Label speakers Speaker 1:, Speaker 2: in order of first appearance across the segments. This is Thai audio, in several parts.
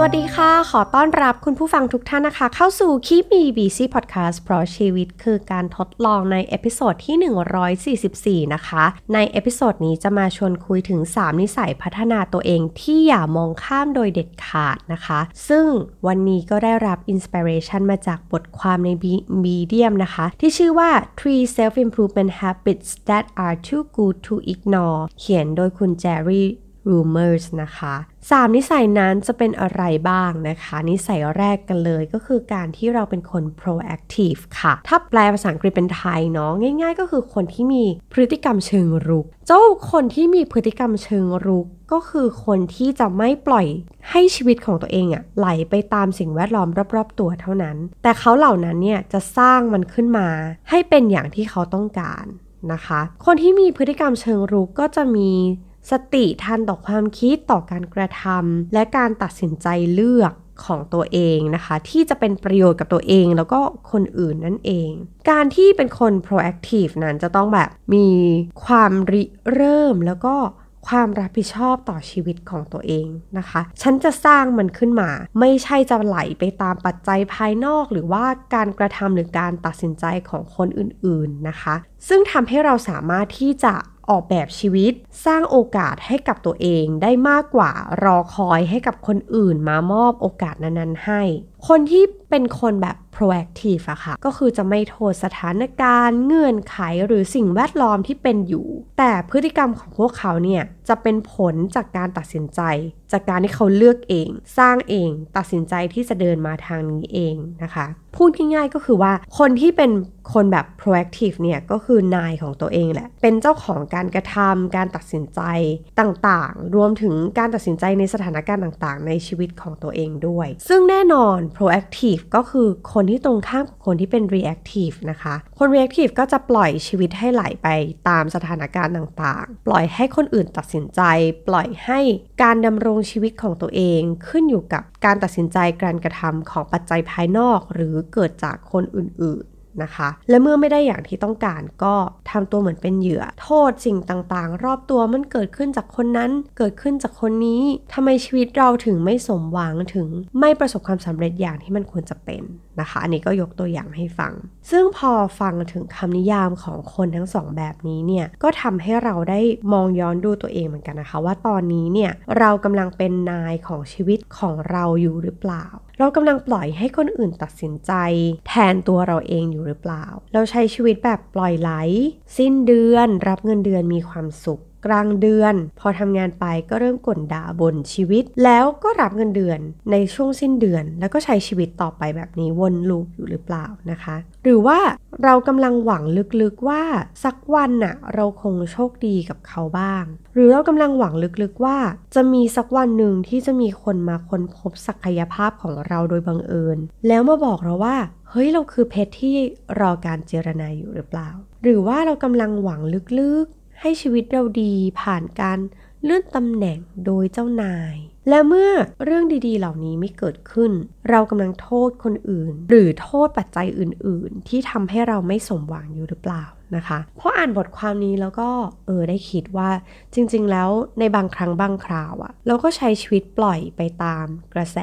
Speaker 1: สวัสดีค่ะ ขอต้อนรับคุณผู้ฟังทุกท่านนะคะ เข้าสู่คีมีบีซีพอดแคสต์เพราะชีวิตคือการทดลองใน episode ที่ 144 นะคะ ใน episode นี้จะมาชวนคุยถึง 3 นิสัยพัฒนาตัวเองที่อย่ามองข้ามโดยเด็ดขาดนะคะ ซึ่งวันนี้ก็ได้รับ inspiration มาจากบทความใน Medium นะคะ ที่ชื่อว่า Three Self Improvement Habits That Are Too Good to Ignore เขียนโดยคุณแจรี่ rumors นะคะสามนิสัยนั้นจะเป็นอะไรบ้างนะคะ นิสัยแรกกันเลยก็คือการที่เราเป็นคน proactive ค่ะ ถ้าแปลภาษาอังกฤษเป็นไทยเนาะง่าย ๆ ก็คือคนที่มีพฤติกรรมเชิงรุก เจ้าคนที่มีพฤติกรรมเชิงรุกก็คือคนที่จะไม่ปล่อยให้ชีวิตของตัวเองอะไหลไปตามสิ่งแวดล้อมรอบๆตัวเท่านั้น แต่เขาเหล่านั้นเนี่ยจะสร้างมันขึ้นมา ให้เป็นอย่างที่เขาต้องการนะคะ คนที่มีพฤติกรรมเชิงรุกก็จะมี สติทันต่อความคิดต่อการกระทำและการตัดสินใจเลือกของตัวเองนะคะ ที่จะเป็นประโยชน์กับตัวเองแล้วก็คนอื่นนั่นเอง การที่เป็นคน proactive นั้นจะต้องแบบมีความริเริ่มแล้วก็ความรับผิดชอบต่อชีวิตของตัวเองนะคะ ฉันจะสร้างมันขึ้นมา ไม่ใช่จะไหลไปตามปัจจัยภายนอก หรือว่าการกระทำหรือการตัดสินใจของคนอื่นๆนะคะ ซึ่งทำให้เราสามารถที่จะ ออกแบบชีวิต สร้างโอกาสให้กับตัวเองได้มากกว่ารอคอยให้กับคนอื่นมามอบโอกาสนั้นๆให้คนที่เป็นคนแบบ proactive อะค่ะ ก็คือจะไม่โทษสถานการณ์ เงื่อนไขหรือสิ่งแวดล้อมที่เป็นอยู่ แต่พฤติกรรมของพวกเขาเนี่ย จะเป็นผลจากการตัดสินใจ จากการที่เขาเลือกเอง สร้างเอง ตัดสินใจที่จะเดินมาทางนี้เองนะคะ พูดง่ายๆก็คือว่าคนที่เป็นคนแบบ proactive เนี่ยก็คือนายของตัวเองแหละ เป็นเจ้าของการกระทำการตัดสินใจต่างๆ รวมถึงการตัดสินใจในสถานการณ์ต่างๆ ในชีวิตของตัวเองด้วย ซึ่งแน่นอน proactive ก็คือคนที่ตรงข้ามกับคนที่เป็น reactive นะคะ คน reactive ก็จะปล่อยชีวิตให้ไหลไปตามสถานการณ์ต่างๆ ปล่อยให้คนอื่นตัดสินใจ ปล่อยให้การดำรงชีวิตของตัวเองขึ้นอยู่กับการตัดสินใจการกระทำของปัจจัยภายนอก หรือเกิดจากคนอื่นๆ นะคะ และเมื่อไม่ได้อย่างที่ต้องการก็ทำตัวเหมือนเป็นเหยื่อ โทษสิ่งต่างๆ รอบตัวมันเกิดขึ้นจากคนนั้น เกิดขึ้นจากคนนี้ทำไมชีวิตเราถึงไม่สมหวังถึงไม่ประสบความสำเร็จอย่างที่มันควรจะเป็น นะคะ อันนี้ก็ยกตัวอย่างให้ฟัง ซึ่งพอฟังถึงคำนิยามของคนทั้งสองแบบนี้เนี่ย ก็ทำให้เราได้มองย้อนดูตัวเองเหมือนกันนะคะ ว่าตอนนี้เนี่ยเรากำลังเป็นนายของชีวิตของเราอยู่หรือเปล่า เรากำลังปล่อยให้คนอื่นตัดสินใจ แทนตัวเราเองอยู่หรือเปล่า เราใช้ชีวิตแบบปล่อยไหล สิ้นเดือน รับเงินเดือนมีความสุข กลางเดือน พอทำงานไปก็เริ่มกลด่าบนชีวิต แล้วก็รับเงินเดือนในช่วงสิ้นเดือน แล้วก็ใช้ชีวิตต่อไปแบบนี้วนลูปอยู่หรือเปล่านะคะ หรือว่าเรากำลังหวังลึกๆว่าสักวันน่ะเราคงโชคดีกับเขาบ้าง หรือเรากำลังหวังลึกๆว่า จะมีสักวันหนึ่งที่จะมีคนมาค้นพบศักยภาพของเราโดยบังเอิญ แล้วมาบอกเราว่าเฮ้ยเราคือเพชรที่รอการเจรนายอยู่หรือเปล่า หรือว่าเรากำลังหวังลึก ให้ชีวิตเราดีผ่านการเลื่อนตำแหน่งโดยเจ้านายและเมื่อเรื่องดีๆ เหล่านี้ไม่เกิดขึ้น เรากำลังโทษคนอื่น หรือโทษปัจจัยอื่น ๆ ที่ทำให้เราไม่สมหวังอยู่หรือเปล่านะคะเพราะอ่านบทความนี้แล้วก็เออได้คิดว่าจริง ๆ แล้วในบางครั้งบางคราวอะเราก็ใช้ชีวิตปล่อยไปตามกระแส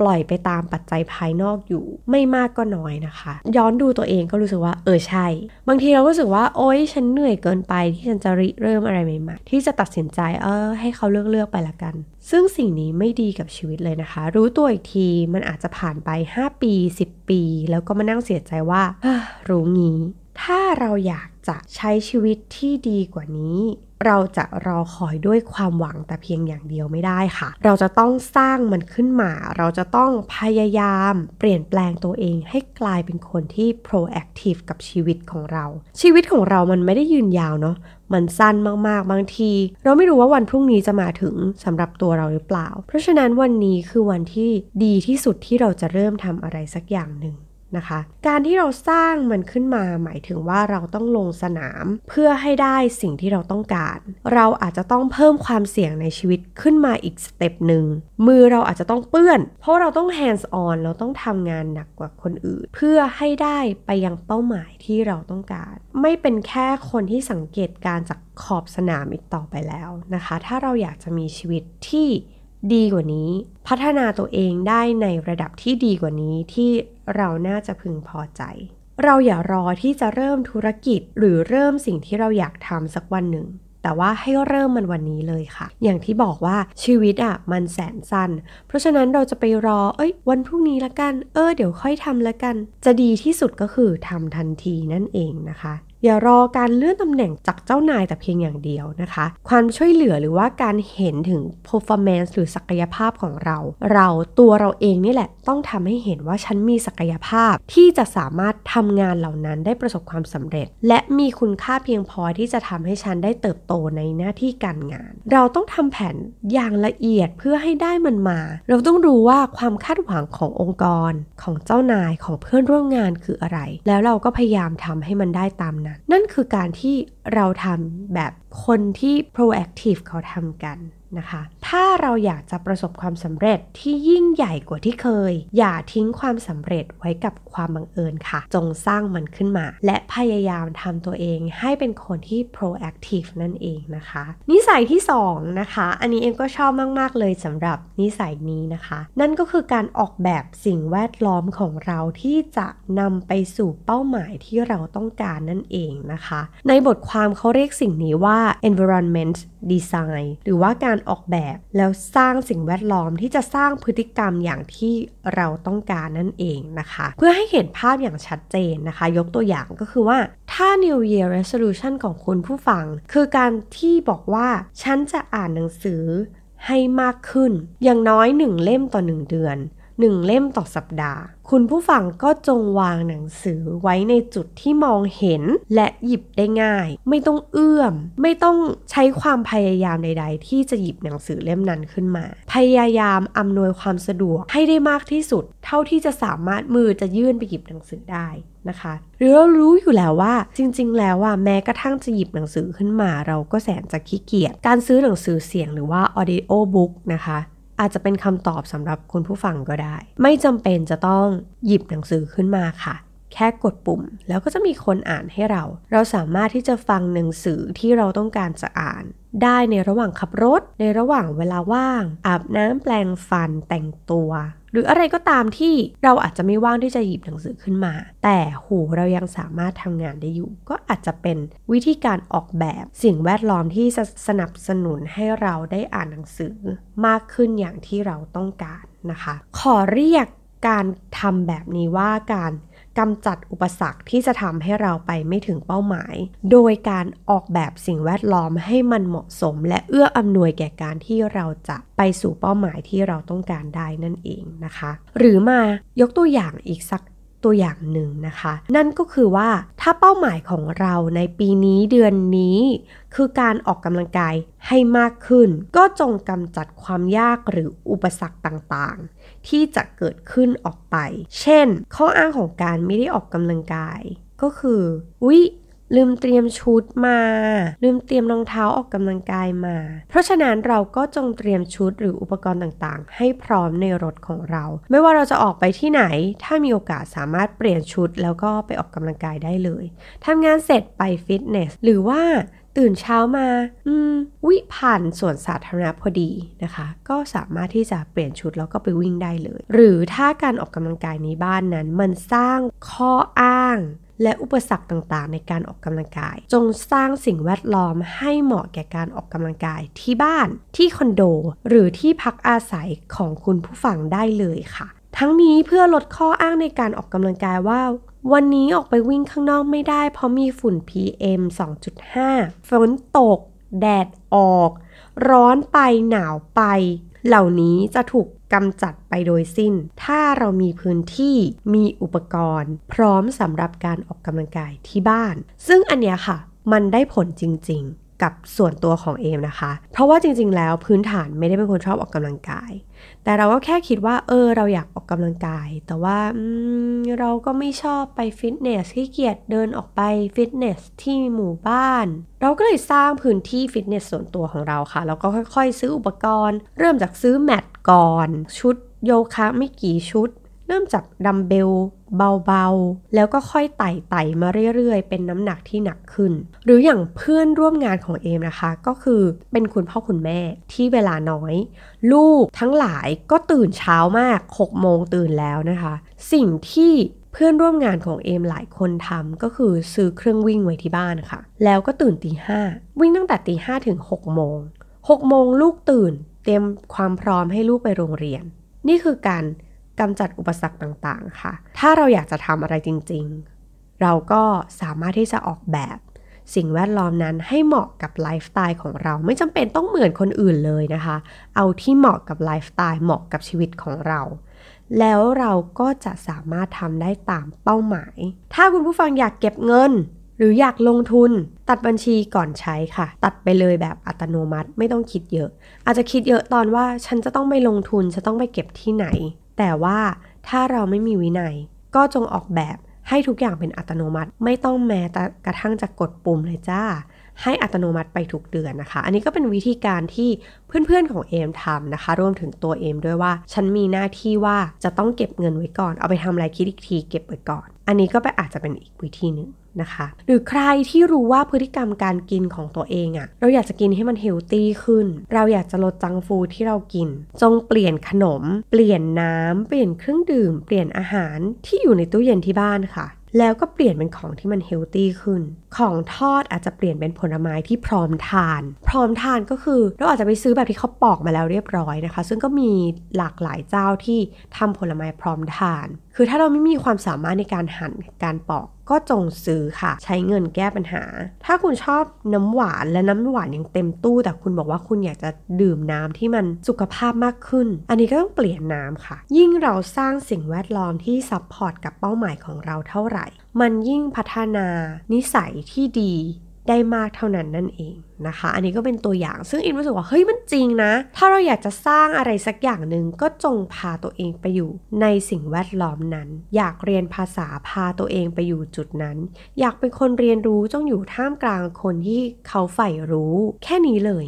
Speaker 1: ปล่อยไปตามปัจจัยภายนอกอยู่ ไม่มากก็น้อยนะคะ ย้อนดูตัวเองก็รู้สึกว่าเออใช่ บางทีเราก็รู้สึกว่า โอ๊ยฉันเหนื่อยเกินไปที่ฉันจะริเริ่มอะไรใหม่ๆที่จะตัดสินใจเออให้เขาเลือกเลือกไปละกันซึ่งสิ่งนี้ไม่ดีกับชีวิตเลยนะคะ รู้ตัวอีกทีมันอาจจะผ่านไป 5 ปี 10 ปี แล้วก็มานั่งเสียใจว่ารู้งี้ ถ้าเราอยากจะใช้ชีวิตที่ดีกว่านี้เราจะรอคอยด้วยความหวังแต่เพียงอย่างเดียวไม่ได้ค่ะ เราจะต้องสร้างมันขึ้นมา เราจะต้องพยายามเปลี่ยนแปลงตัวเองให้กลายเป็นคนที่ proactive กับชีวิตของเรา ชีวิตของเรามันไม่ได้ยืนยาวเนาะ มันสั้นมากๆ บางที เราไม่รู้ว่าวันพรุ่งนี้จะมาถึงสำหรับตัวเราหรือเปล่า เพราะฉะนั้นวันนี้คือวันที่ดีที่สุดที่เราจะเริ่มทำอะไรสักอย่างหนึ่ง นะคะ การที่เราสร้างมันขึ้นมาหมายถึงว่าเราต้องลงสนาม เพื่อให้ได้สิ่งที่เราต้องการ เราอาจจะต้องเพิ่มความเสี่ยงในชีวิตขึ้นมาอีก step หนึ่งมือเราอาจจะต้องเปื้อน เพราะเราต้อง hands on เราต้องทำงานหนักกว่าคนอื่น เพื่อให้ได้ไปยังเป้าหมายที่เราต้องการ ไม่เป็นแค่คนที่สังเกตการจากขอบสนามอีกต่อไปแล้วนะคะ ถ้าเราอยากจะมีชีวิตที่ ดีกว่านี้ พัฒนาตัวเองได้ในระดับที่ดีกว่านี้ที่เราน่าจะพึงพอใจ เราอย่ารอที่จะเริ่มธุรกิจหรือเริ่มสิ่งที่เราอยากทำสักวันหนึ่ง แต่ว่าให้เริ่มมันวันนี้เลยค่ะ อย่างที่บอกว่าชีวิตอะมันแสนสั้น เพราะฉะนั้นเราจะไปรอ เอ้ย วันพรุ่งนี้ละกัน เออเดี๋ยวค่อยทำละกัน จะดีที่สุดก็คือทำทันทีนั่นเองนะคะ อย่ารอการเลื่อนตำแหน่งจากเจ้านายแต่เพียงอย่างเดียวนะคะ ความช่วยเหลือหรือว่าการเห็นถึง performance หรือศักยภาพของเรา เราตัวเราเองนี่แหละต้องทำให้เห็นว่าฉันมีศักยภาพที่จะสามารถทำงานเหล่านั้นได้ประสบความสำเร็จ และมีคุณค่าเพียงพอที่จะทำให้ฉันได้เติบโตในหน้าที่การงาน เราต้องทำแผนอย่างละเอียดเพื่อให้ได้มันมา เราต้องรู้ว่าความคาดหวังขององค์กร ของเจ้านายของเพื่อนร่วมงานคืออะไร แล้วเราก็พยายามทำให้มันได้ตามนั้นนั้น นั่นคือการที่เราทำแบบคนที่ proactive เขาทำกัน นะคะ ถ้าเราอยากจะประสบความสำเร็จที่ยิ่งใหญ่กว่าที่เคย อย่าทิ้งความสำเร็จไว้กับความบังเอิญค่ะ จงสร้างมันขึ้นมา และพยายามทำตัวเองให้เป็นคนที่ proactive นั่นเองนะคะ นิสัยที่2นะคะ อันนี้เองก็ชอบมาก ๆ เลยสำหรับนิสัยนี้นะคะ นั่นก็คือการออกแบบสิ่งแวดล้อมของเราที่จะนำไปสู่เป้าหมายที่เราต้องการนั่นเองนะคะ ในบทความเขาเรียกสิ่งนี้ว่า environment design หรือว่าการออกแบบ แล้วสร้างสิ่งแวดล้อมที่จะสร้างพฤติกรรมอย่างที่เราต้องการนั่นเองนะคะ เพื่อให้เห็นภาพอย่างชัดเจนนะคะ ยกตัวอย่างก็คือว่าถ้า New Year Resolution ของคุณผู้ฟัง คือการที่บอกว่าฉันจะอ่านหนังสือให้มากขึ้น อย่างน้อยหนึ่งเล่มต่อหนึ่งเดือน หนึ่งเล่มต่อสัปดาห์ คุณผู้ฟังก็จงวางหนังสือไว้ในจุดที่มองเห็นและหยิบได้ง่าย ไม่ต้องเอื้อม ไม่ต้องใช้ความพยายามใด ๆ ที่จะหยิบหนังสือเล่มนั้นขึ้นมา พยายามอำนวยความสะดวกให้ได้มากที่สุด เท่าที่จะสามารถมือจะยื่นไปหยิบหนังสือได้นะคะหรือเรารู้อยู่แล้วว่าจริง ๆ แล้วว่าแม้กระทั่งจะหยิบหนังสือขึ้นมา เราก็แสนจะขี้เกียจการซื้อหนังสือเสียงหรือว่า audio book นะคะ อาจจะเป็นคำตอบสำหรับคุณผู้ฟังก็ได้ ไม่จำเป็นจะต้องหยิบหนังสือขึ้นมาค่ะ แค่กดปุ่ม แล้วก็จะมีคนอ่านให้เรา เราสามารถที่จะฟังหนังสือที่เราต้องการจะอ่าน ได้ในระหว่างขับรถ ในระหว่างเวลาว่าง อาบน้ำแปลงฟันแต่งตัว หรืออะไรก็ตามที่เราอาจจะไม่ว่างที่จะหยิบหนังสือขึ้นมา แต่หูเรายังสามารถทำงานได้อยู่ ก็อาจจะเป็นวิธีการออกแบบสิ่งแวดล้อมที่สนับสนุนให้เราได้อ่านหนังสือมากขึ้นอย่างที่เราต้องการนะคะ ขอเรียกการทำแบบนี้ว่าการ กำจัดอุปสรรคที่จะทำให้เราไปไม่ถึงเป้าหมาย โดยการออกแบบสิ่งแวดล้อมให้มันเหมาะสม และเอื้ออำนวยแก่การที่เราจะไปสู่เป้าหมายที่เราต้องการได้นั่นเองนะคะ หรือมายกตัวอย่างอีกสักตัวอย่างหนึ่งนะคะ นั่นก็คือว่าถ้าเป้าหมายของเราในปีนี้เดือนนี้ คือการออกกำลังกายให้มากขึ้น ก็จงกำจัดความยากหรืออุปสรรคต่างๆ ที่จะเกิดขึ้นออกไป เช่น ข้ออ้างของการไม่ได้ออกกำลังกาย ก็คือวิลืมเตรียมชุดมา ลืมเตรียมรองเท้าออกกำลังกายมา เพราะฉะนั้นเราก็จงเตรียมชุดหรืออุปกรณ์ต่างๆ ให้พร้อมในรถของเรา ไม่ว่าเราจะออกไปที่ไหน ถ้ามีโอกาสสามารถเปลี่ยนชุดแล้วก็ไปออกกำลังกายได้เลยทำงานเสร็จไปฟิตเนสหรือว่า ตื่นเช้ามา อืม วิผ่านสวนสาธารณะพอดีนะคะ ก็สามารถที่จะเปลี่ยนชุดแล้วก็ไปวิ่งได้เลย หรือถ้าการออกกำลังกายในบ้านนั้น มันสร้างข้ออ้างและอุปสรรคต่างๆ ในการออกกำลังกาย จงสร้างสิ่งแวดล้อมให้เหมาะแก่การออกกำลังกายที่บ้าน ที่คอนโด หรือที่พักอาศัยของคุณผู้ฟังได้เลยค่ะ ทั้งนี้เพื่อลดข้ออ้างในการออกกำลังกายว่า วันนี้ออกไปวิ่งข้างนอกไม่ได้ เพราะมีฝุ่น PM 2.5 ฝนตก แดดออก ร้อนไปหนาวไป เหล่านี้จะถูกกำจัดไปโดยสิ้น ถ้าเรามีพื้นที่มีอุปกรณ์ พร้อมสำหรับการออกกำลังกายที่บ้าน ซึ่งอันเนี้ยค่ะ มันได้ผลจริง ๆ กับส่วนตัวของเอมนะคะ เพราะว่าจริง ๆ แล้วพื้นฐานไม่ได้เป็นคนชอบออกกำลังกาย แต่เราก็แค่คิดว่า เออ เราอยากออกกำลังกาย แต่ว่าเราก็ไม่ชอบไปฟิตเนสขี้เกียจเดินออกไปฟิตเนสที่หมู่บ้าน เราก็เลยสร้างพื้นที่ฟิตเนสส่วนตัวของเราค่ะ แล้วก็ค่อย ๆ ซื้ออุปกรณ์ เริ่มจากซื้อแมตก่อน ชุดโยคะไม่กี่ชุด เริ่มจากดัมเบลเบาๆ แล้วก็ค่อยไต่ไต่มาเรื่อยๆ เป็นน้ำหนักที่หนักขึ้น หรืออย่างเพื่อนร่วมงานของเอมนะคะ ก็คือเป็นคุณพ่อคุณแม่ที่เวลาน้อย ลูกทั้งหลายก็ตื่นเช้ามาก6โมงตื่นแล้วนะคะ สิ่งที่เพื่อนร่วมงานของเอมหลายคนทำก็คือซื้อเครื่องวิ่งไว้ที่บ้านค่ะ แล้วก็ตื่นตีห้าวิ่งตั้งแต่ตีห้าถึง6โมง6โมงลูกตื่น เตรียมความพร้อมให้ลูกไปโรงเรียน นี่คือการ กำจัดอุปสรรคต่างๆ ค่ะ ถ้าเราอยากจะทำอะไรจริงๆ เราก็สามารถที่จะออกแบบ สิ่งแวดล้อมนั้นให้เหมาะกับไลฟ์สไตล์ของเราไม่จำเป็นต้องเหมือนคนอื่นเลยนะคะ เอาที่เหมาะกับไลฟ์สไตล์เหมาะกับชีวิตของเราแล้วเราก็จะสามารถทำได้ตามเป้าหมาย ถ้าคุณผู้ฟังอยากเก็บเงิน หรืออยากลงทุน ตัดบัญชีก่อนใช้ค่ะ ตัดไปเลยแบบอัตโนมัติไม่ต้องคิดเยอะ อาจจะคิดเยอะตอนว่าฉันจะต้องไปลงทุนจะต้องไปเก็บที่ไหน แต่ว่าถ้าเราไม่มีวินัย ก็จงออกแบบให้ทุกอย่างเป็นอัตโนมัติ ไม่ต้องแม้แต่กระทั่งจะกดปุ่มเลยจ้า ให้อัตโนมัติไปทุกเดือนนะคะ อันนี้ก็เป็นวิธีการที่เพื่อนๆของเอมทำนะคะ รวมถึงตัวเอมด้วยว่า ฉันมีหน้าที่ว่าจะต้องเก็บเงินไว้ก่อน เอาไปทำอะไรคิดอีกทีเก็บไว้ก่อน อันนี้ก็ไปอาจจะเป็นอีกวิธีหนึ่งนะคะ หรือใครที่รู้ว่าพฤติกรรมการกินของตัวเองอะเราอยากจะกินให้มันเฮลตี้ขึ้น เราอยากจะลดจังฟูที่เรากิน จงเปลี่ยนขนม เปลี่ยนน้ำเปลี่ยนเครื่องดื่ม เปลี่ยนอาหารที่อยู่ในตู้เย็นที่บ้านค่ะ แล้วก็เปลี่ยนเป็นของที่มันเฮลตี้ขึ้น ของทอดอาจจะเปลี่ยนเป็นผลไม้ที่พร้อมทาน พร้อมทานก็คือเราอาจจะไปซื้อแบบที่เขาปอกมาแล้วเรียบร้อยนะคะ ซึ่งก็มีหลากหลายเจ้าที่ทำผลไม้พร้อมทาน คือถ้าเราไม่มีความสามารถในการหั่นการปอก ก็จงซื้อค่ะ ใช้เงินแก้ปัญหา ถ้าคุณชอบน้ำหวานและน้ำหวานยังเต็มตู้ แต่คุณบอกว่าคุณอยากจะดื่มน้ำที่มันสุขภาพมากขึ้น อันนี้ก็ต้องเปลี่ยนน้ำค่ะ ยิ่งเราสร้างสิ่งแวดล้อมที่ support กับเป้าหมายของเราเท่าไหร่ มันยิ่งพัฒนานิสัยที่ดี ได้มากเท่านั้นนั่นเองนะคะ อันนี้ก็เป็นตัวอย่างซึ่งอินรู้สึกว่าเฮ้ยมันจริงนะ ถ้าเราอยากจะสร้างอะไรสักอย่างหนึ่งก็จงพาตัวเองไปอยู่ในสิ่งแวดล้อมนั้น อยากเรียนภาษาพาตัวเองไปอยู่จุดนั้น อยากเป็นคนเรียนรู้จงอยู่ท่ามกลางคนที่เขาใฝ่รู้ แค่นี้เลย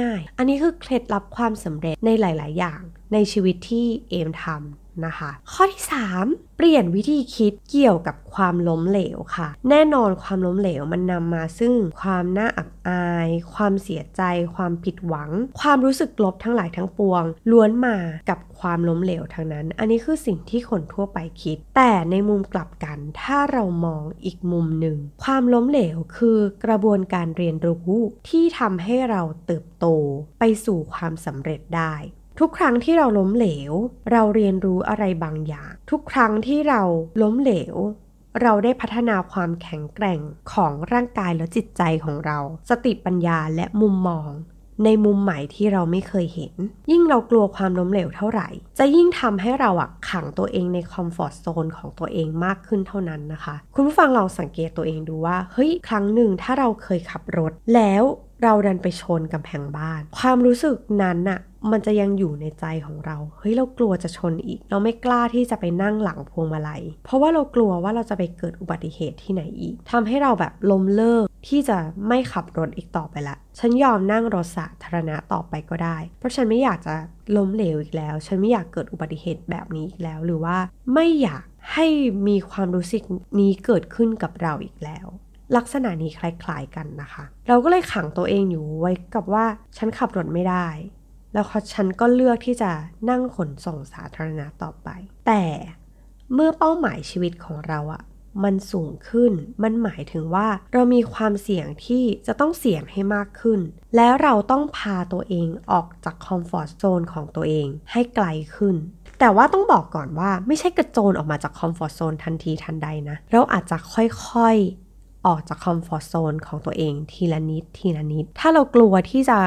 Speaker 1: ง่าย ๆ อันนี้คือเคล็ดลับความสำเร็จในหลาย ๆ อย่างในชีวิตที่เอมทำ นะคะ ข้อที่ 3 เปลี่ยนวิธีคิดเกี่ยวกับความล้มเหลวค่ะ แน่นอนความล้มเหลวมันนำมาซึ่งความน่าอับอาย ความเสียใจ ความผิดหวัง ความรู้สึกลบทั้งหลายทั้งปวง ล้วนมากับความล้มเหลวทั้งนั้น อันนี้คือสิ่งที่คนทั่วไปคิด แต่ในมุมกลับกัน ถ้าเรามองอีกมุมหนึ่ง ความล้มเหลวคือกระบวนการเรียนรู้ที่ทำให้เราเติบโตไปสู่ความสำเร็จได้ ทุกครั้งที่เราล้มเหลว เราเรียนรู้อะไรบางอย่าง ทุกครั้งที่เราล้มเหลว เราได้พัฒนาความแข็งแกร่งของร่างกายและจิตใจของเรา สติปัญญาและมุมมอง ในมุมใหม่ที่เราไม่เคยเห็น ยิ่งเรากลัวความล้มเหลวเท่าไหร่ จะยิ่งทำให้เราอะขังตัวเองในคอมฟอร์ทโซนของตัวเองมากขึ้นเท่านั้นนะคะ คุณผู้ฟังลองสังเกตตัวเองดูว่าเฮ้ยครั้งหนึ่งถ้าเราเคยขับรถ แล้วเราดันไปชนกำแพงบ้าน ความรู้สึกนั้นอะ มันจะยังอยู่ในใจของเรา เฮ้ยเรากลัวจะชนอีก เราไม่กล้าที่จะไปนั่งหลังพวงมาลัย เพราะว่าเรากลัวว่าเราจะไปเกิดอุบัติเหตุที่ไหนอีกทำให้เราแบบล้มเลิกที่จะไม่ขับรถอีกต่อไปละ ฉันยอมนั่งรถสาธารณะต่อไปก็ได้ เพราะฉันไม่อยากจะล้มเหลวอีกแล้ว ฉันไม่อยากเกิดอุบัติเหตุแบบนี้อีกแล้ว หรือว่าไม่อยากให้มีความรู้สึกนี้เกิดขึ้นกับเราอีกแล้วลักษณะนี้คล้ายๆกันนะคะ เราก็เลยขังตัวเองอยู่ไว้กับว่าฉันขับรถไม่ได้ แล้วฉันก็เลือกที่จะนั่งขนส่งสาธารณะต่อไป แต่เมื่อเป้าหมายชีวิตของเราอะมันสูงขึ้น มันหมายถึงว่าเรามีความเสี่ยงที่จะต้องเสี่ยงให้มากขึ้น แล้วเราต้องพาตัวเองออกจาก comfort zone ของตัวเองให้ไกลขึ้น แต่ว่าต้องบอกก่อนว่าไม่ใช่กระโจนออกมาจาก comfort zone ทันทีทันใดนะ เราอาจจะค่อยๆออกจาก comfort zone ของตัวเองทีละนิดทีละนิด ถ้าเรากลัวที่จะ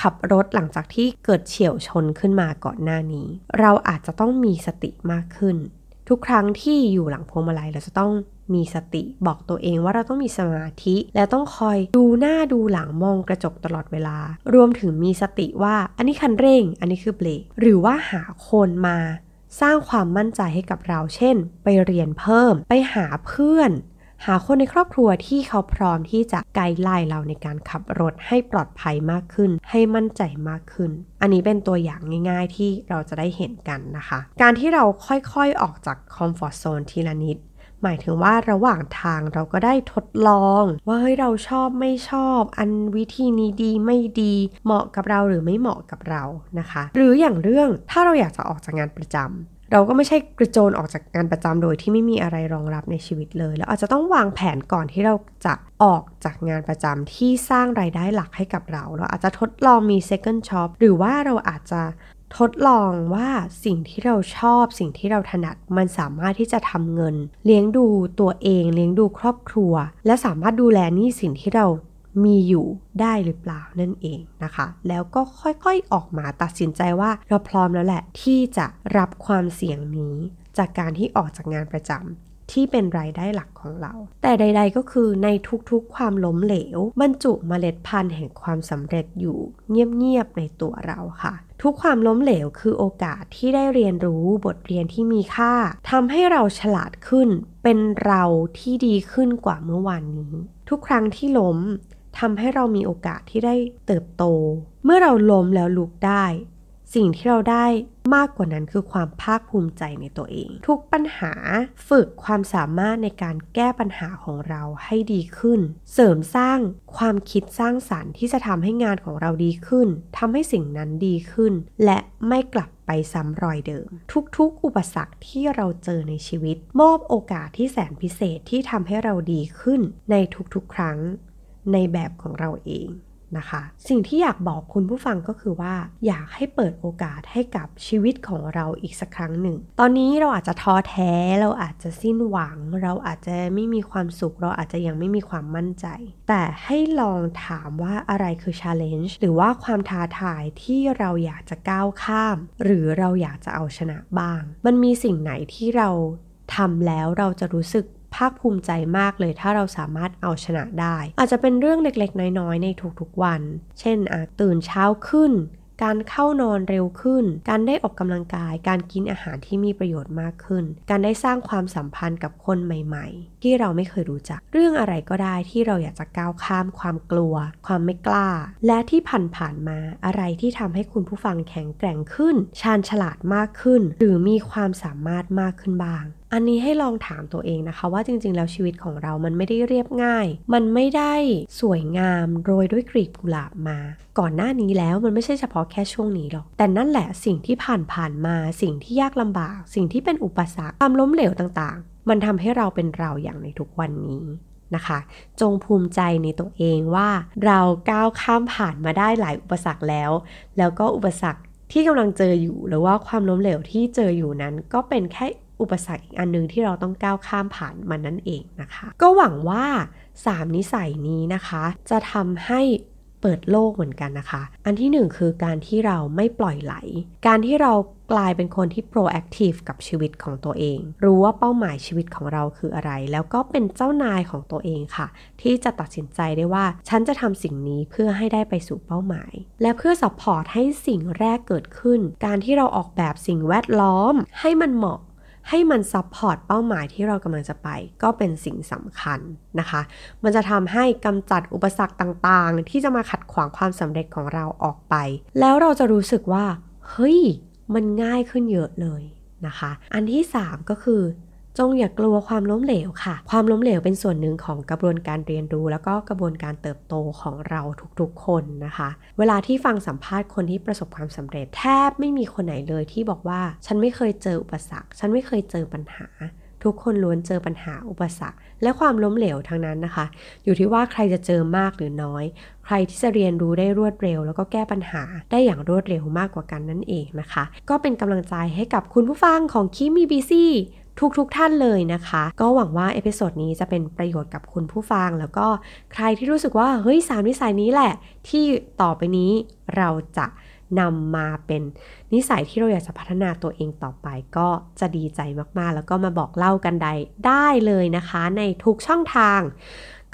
Speaker 1: ขับรถหลังจากที่เกิดเฉี่ยวชนขึ้นมาก่อนหน้านี้ เราอาจจะต้องมีสติมากขึ้น ทุกครั้งที่อยู่หลังพวงมาลัยเราจะต้องมีสติบอกตัวเองว่าเราต้องมีสมาธิ และต้องคอยดูหน้าดูหลังมองกระจกตลอดเวลา รวมถึงมีสติว่าอันนี้คันเร่ง อันนี้คือเบรกหรือว่าหาคนมาสร้างความมั่นใจให้กับเรา เช่น ไปเรียนเพิ่ม ไปหาเพื่อน หาคนในครอบครัวที่เขาพร้อมที่จะไกด์ไล่เราในการขับรถให้ปลอดภัยมากขึ้น ให้มั่นใจมากขึ้น อันนี้เป็นตัวอย่างง่าย ๆ ที่เราจะได้เห็นกันนะคะ การที่เราค่อยๆออกจากคอมฟอร์ทโซนทีละนิดหมายถึงว่าระหว่างทางเราก็ได้ทดลอง ว่าเฮ้ยเราชอบไม่ชอบ อันวิธีนี้ดีไม่ดี เหมาะกับเราหรือไม่เหมาะกับเรานะคะ หรืออย่างเรื่องถ้าเราอยากจะออกจากงานประจำ เราก็ไม่ใช่กระโจนออกจากงานประจำโดยที่ไม่มีอะไรรองรับในชีวิตเลย แล้วอาจจะต้องวางแผนก่อนที่เราจะออกจากงานประจำที่สร้างรายได้หลักให้กับเรา เราอาจจะทดลองมี second job หรือว่าเราอาจจะทดลองว่าสิ่งที่เราชอบ สิ่งที่เราถนัดมันสามารถที่จะทำเงิน เลี้ยงดูตัวเอง เลี้ยงดูครอบครัว และสามารถดูแลนี่สิ่งที่เรา มีอยู่ได้หรือเปล่านั่นเองนะคะ แล้วก็ค่อยๆออกมาตัดสินใจว่าเราพร้อมแล้วแหละ ที่จะรับความเสี่ยงนี้จากการที่ออกจากงานประจำที่เป็นรายได้หลักของเรา แต่ใด ๆ ก็คือในทุกๆ ความล้มเหลว บรรจุเมล็ดพันธุ์แห่งความสำเร็จอยู่เงียบ ๆ ในตัวเราค่ะ ทุกความล้มเหลวคือโอกาสที่ได้เรียนรู้บทเรียนที่มีค่าทำให้เราฉลาดขึ้น เป็นเราที่ดีขึ้นกว่าเมื่อวานนี้ ทุกครั้งที่ล้ม ทำให้เรามีโอกาสที่ได้เติบโต เมื่อเราล้มแล้วลุกได้ สิ่งที่เราได้มากกว่านั้นคือความภาคภูมิใจในตัวเอง ทุกปัญหาฝึกความสามารถในการแก้ปัญหาของเราให้ดีขึ้น เสริมสร้างความคิดสร้างสารรค์ที่จะทำให้งานของเราดีขึ้นทำให้สิ่งนั้นดีขึ้น และไม่กลับไปซ้ำรอยเดิม ทุกๆ อุปสรรคที่เราเจอในชีวิต มอบโอกาสที่แสนพิเศษที่ทำให้เราดีขึ้นในทุกๆ ครั้ง ในแบบของเราเองนะคะ สิ่งที่อยากบอกคุณผู้ฟังก็คือว่า อยากให้เปิดโอกาสให้กับชีวิตของเราอีกสักครั้งหนึ่ง ตอนนี้เราอาจจะท้อแท้เราอาจจะสิ้นหวัง เราอาจจะไม่มีความสุข เราอาจจะยังไม่มีความมั่นใจ แต่ให้ลองถามว่าอะไรคือ challenge หรือว่าความท้าทายที่เราอยากจะก้าวข้าม หรือเราอยากจะเอาชนะบ้าง มันมีสิ่งไหนที่เราทำแล้วเราจะรู้สึก ภาคภูมิใจมากเลยถ้าเราสามารถเอาชนะได้ อาจจะเป็นเรื่องเล็กๆ น้อยๆ ในทุกๆวัน เช่นอาตื่นเช้าขึ้นการเข้านอนเร็วขึ้น การได้ออกกำลังกาย การกินอาหารที่มีประโยชน์มากขึ้น การได้สร้างความสัมพันธ์กับคนใหม่ๆ ที่เราไม่เคยรู้จัก เรื่องอะไรก็ได้ที่เราอยากจะก้าวข้ามความกลัว ความไม่กล้า และที่ผ่านๆมาอะไรที่ทำให้คุณผู้ฟังแข็งแกร่งขึ้น ชาญฉลาดมากขึ้น หรือมีความสามารถมากขึ้นบ้างอันนี้ให้ลองถามตัวเองนะคะว่าจริงๆ แล้วชีวิตของเรามันไม่ได้เรียบง่าย มันไม่ได้สวยงามโรยด้วยกลีบกุหลาบมา ก่อนหน้านี้แล้วมันไม่ใช่เฉพาะแค่ช่วงนี้หรอก แต่นั่นแหละสิ่งที่ผ่านผ่านมา สิ่งที่ยากลำบาก สิ่งที่เป็นอุปสรรคความล้มเหลวต่างๆ มันทำให้เราเป็นเราอย่างในทุกวันนี้นะคะ จงภูมิใจในตัวเองว่า เราก้าวข้ามผ่านมาได้หลายอุปสรรคแล้ว แล้วก็อุปสรรคที่กำลังเจออยู่หรือว่าความล้มเหลวที่เจออยู่นั้นก็เป็นแค่ อุปสรรคอีกอันนึงที่เราต้องก้าวข้ามผ่านมันนั่นเองนะคะ ก็หวังว่า 3 นิสัยนี้นะคะ จะทำให้เปิดโลกเหมือนกันนะคะ อันที่ 1 คือการที่เราไม่ปล่อยไหล การที่เรากลายเป็นคนที่ proactive กับชีวิตของตัวเอง รู้ว่าเป้าหมายชีวิตของเราคืออะไร แล้วก็เป็นเจ้านายของตัวเองค่ะ ที่จะตัดสินใจได้ว่า ฉันจะทำสิ่งนี้เพื่อให้ได้ไปสู่เป้าหมาย และเพื่อ support ให้สิ่งแรกเกิดขึ้น การที่เราออกแบบสิ่งแวดล้อม ให้มันเหมาะ ให้มัน support เป้าหมายที่เรากำลังจะไป ก็เป็นสิ่งสำคัญนะคะ มันจะทำให้กำจัดอุปสรรคต่างๆ ที่จะมาขัดขวางความสำเร็จของเราออกไป แล้วเราจะรู้สึกว่า เฮ้ย มันง่ายขึ้นเยอะเลยนะคะ อันที่ 3 ก็คือ จงอย่ากลัวความล้มเหลวค่ะ ความล้มเหลวเป็นส่วนหนึ่งของกระบวนการเรียนรู้ แล้วก็กระบวนการเติบโตของเราทุกๆคนนะคะ เวลาที่ฟังสัมภาษณ์คนที่ประสบความสำเร็จ แทบไม่มีคนไหนเลยที่บอกว่า ฉันไม่เคยเจออุปสรรค ฉันไม่เคยเจอปัญหา ทุกคนล้วนเจอปัญหาอุปสรรค และความล้มเหลวทั้งนั้นนะคะ อยู่ที่ว่าใครจะเจอมากหรือน้อย ใครที่จะเรียนรู้ได้รวดเร็ว แล้วก็แก้ปัญหาได้อย่างรวดเร็วมากกว่ากันนั่นเองนะคะ ก็เป็นกำลังใจให้กับคุณผู้ฟังของ Keep Me Busy ทุกๆท่านเลยนะคะ ก็หวังว่า episode นี้จะเป็นประโยชน์กับคุณผู้ฟัง แล้วก็ใครที่รู้สึกว่าเฮ้ยสามนิสัยนี้แหละ ที่ต่อไปนี้เราจะนำมาเป็นนิสัยที่เราอยากจะพัฒนาตัวเองต่อไปก็จะดีใจมากๆ แล้วก็มาบอกเล่ากันได้ได้เลยนะคะ ในทุกช่องทาง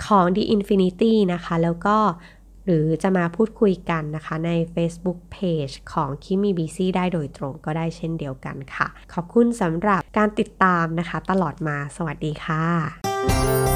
Speaker 1: ของ The Infinity นะคะ แล้วก็ หรือจะมาพูดคุยกันนะคะใน Facebook Page ของคิมีบีซีได้โดยตรงก็ได้เช่นเดียวกันค่ะ ขอบคุณสำหรับการติดตามนะคะ ตลอดมาสวัสดีค่ะ